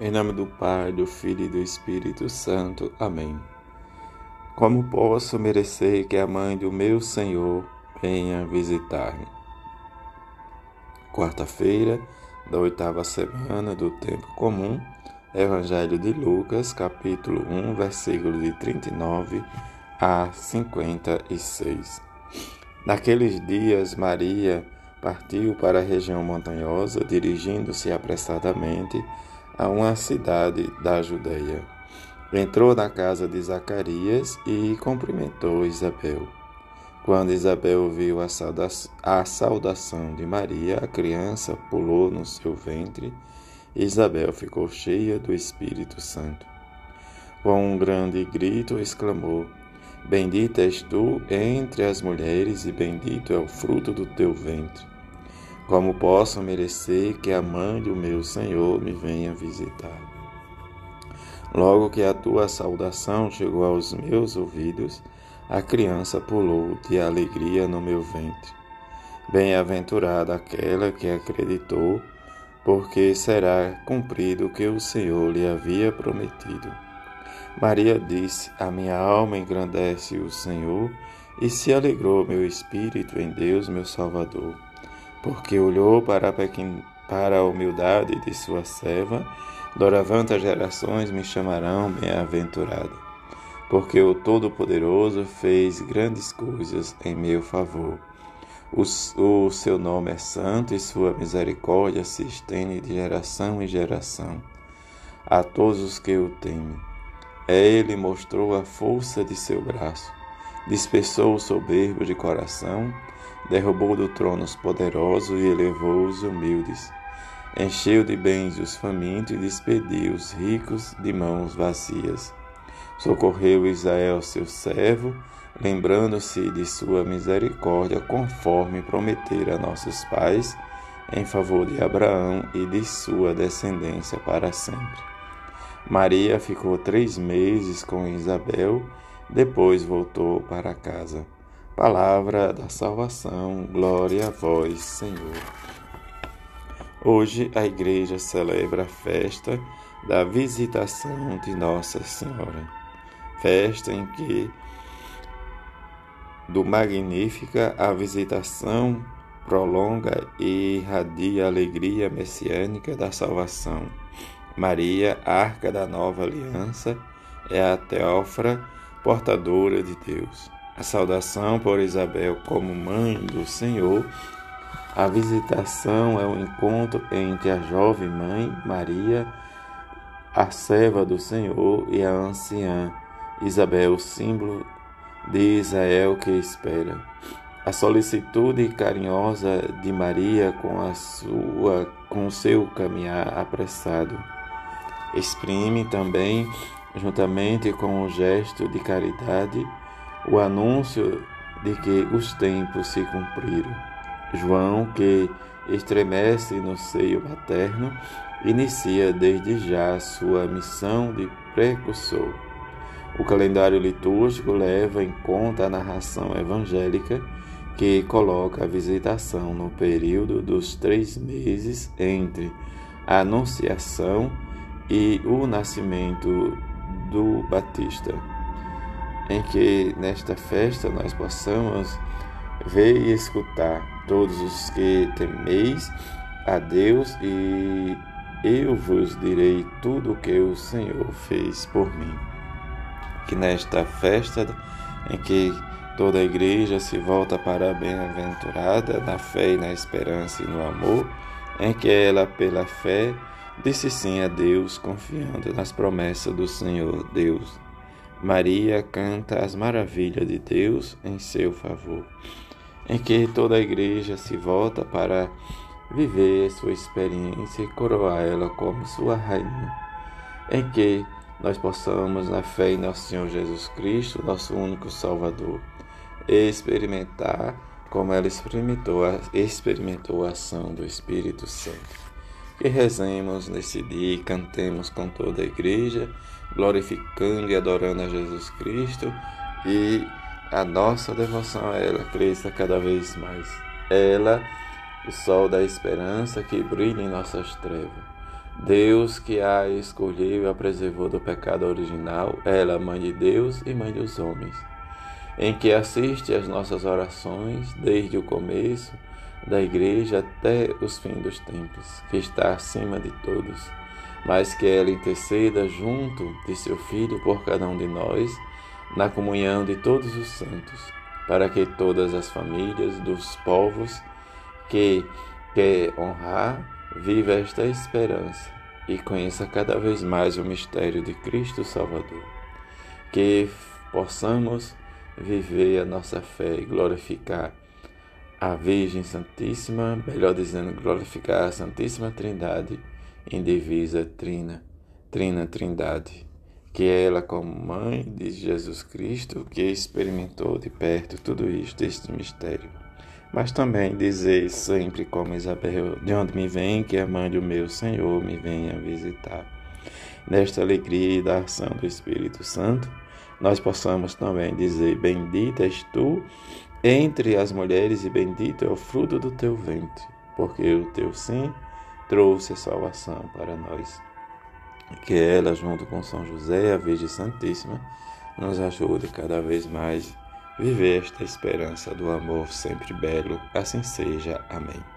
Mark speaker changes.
Speaker 1: Em nome do Pai, do Filho e do Espírito Santo. Amém. Como posso merecer que a mãe do meu Senhor venha visitar-me? Quarta-feira da oitava semana do tempo comum, Evangelho de Lucas, capítulo 1, versículos de 39 a 56. Naqueles dias, Maria partiu para a região montanhosa, dirigindo-se apressadamente a uma cidade da Judéia. Entrou na casa de Zacarias e cumprimentou Isabel. Quando Isabel ouviu a, a saudação de Maria, a criança pulou no seu ventre. Isabel ficou cheia do Espírito Santo. Com um grande grito, exclamou: Bendita és tu entre as mulheres, e bendito é o fruto do teu ventre. Como posso merecer que a mãe do meu Senhor me venha visitar? Logo que a tua saudação chegou aos meus ouvidos, a criança pulou de alegria no meu ventre. Bem-aventurada aquela que acreditou, porque será cumprido o que o Senhor lhe havia prometido. Maria disse: A minha alma engrandece o Senhor, e se alegrou meu espírito em Deus, meu Salvador porque olhou para a, pequen... para a humildade de sua serva, doravante as gerações me chamarão bem-aventurada, porque o Todo-Poderoso fez grandes coisas em meu favor. O, o seu nome é santo e sua misericórdia se estende de geração em geração a todos os que o temem. Ele mostrou a força de seu braço, dispersou o soberbo de coração derrubou do trono os poderosos e elevou os humildes. Encheu de bens os famintos e despediu os ricos de mãos vazias. Socorreu Israel, seu servo, lembrando-se de sua misericórdia, conforme prometera a nossos pais, em favor de Abraão e de sua descendência para sempre. Maria ficou três meses com Isabel, depois voltou para casa. Palavra da salvação, glória a vós, Senhor. Hoje a igreja celebra a festa da visitação de Nossa Senhora, festa em que do Magnífica a visitação prolonga e irradia a alegria messiânica da salvação. Maria, arca da nova aliança, é a teófra portadora de Deus a saudação por Isabel como mãe do Senhor, a visitação é o um encontro entre a jovem mãe Maria, a serva do Senhor, e a anciã Isabel, símbolo de Israel que espera. A solicitude carinhosa de Maria com a sua com seu caminhar apressado exprime também juntamente com o gesto de caridade o anúncio de que os tempos se cumpriram. João, que estremece no seio materno, inicia desde já sua missão de precursor. O calendário litúrgico leva em conta a narração evangélica que coloca a visitação no período dos três meses entre a Anunciação e o nascimento do Batista em que nesta festa nós possamos ver e escutar todos os que temeis a Deus e eu vos direi tudo o que o Senhor fez por mim. Que nesta festa em que toda a igreja se volta para a bem-aventurada na fé e na esperança e no amor, em que ela pela fé disse sim a Deus, confiando nas promessas do Senhor Deus Maria canta as maravilhas de Deus em seu favor, em que toda a igreja se volta para viver sua experiência e coroar ela como sua rainha, em que nós possamos, na fé em nosso Senhor Jesus Cristo, nosso único Salvador, experimentar como ela experimentou, experimentou a ação do Espírito Santo. Que rezemos nesse dia e cantemos com toda a igreja, glorificando e adorando a Jesus Cristo e a nossa devoção a ela cresça cada vez mais. Ela, o sol da esperança que brilha em nossas trevas. Deus que a escolheu e a preservou do pecado original, ela, mãe de Deus e mãe dos homens, em que assiste às nossas orações desde o começo da igreja até os fins dos tempos, que está acima de todos, mas que ela interceda junto de seu Filho por cada um de nós, na comunhão de todos os santos, para que todas as famílias dos povos que quer honrar viva esta esperança e conheça cada vez mais o mistério de Cristo Salvador. Que possamos viver a nossa fé e glorificar a Virgem Santíssima, melhor dizendo, glorificar a Santíssima Trindade, indivisa Trina, Trina Trindade, que é ela como mãe de Jesus Cristo, que experimentou de perto tudo isto, este mistério mas também dizer sempre como Isabel, de onde me vem, que a mãe do meu Senhor me venha visitar. Nesta alegria e da ação do Espírito Santo, nós possamos também dizer: Bendita és tu entre as mulheres, e bendito é o fruto do teu ventre, porque o teu sim trouxe a salvação para nós. Que ela, junto com São José, a Virgem Santíssima, nos ajude cada vez mais Viver esta esperança do amor sempre belo, assim seja. Amém.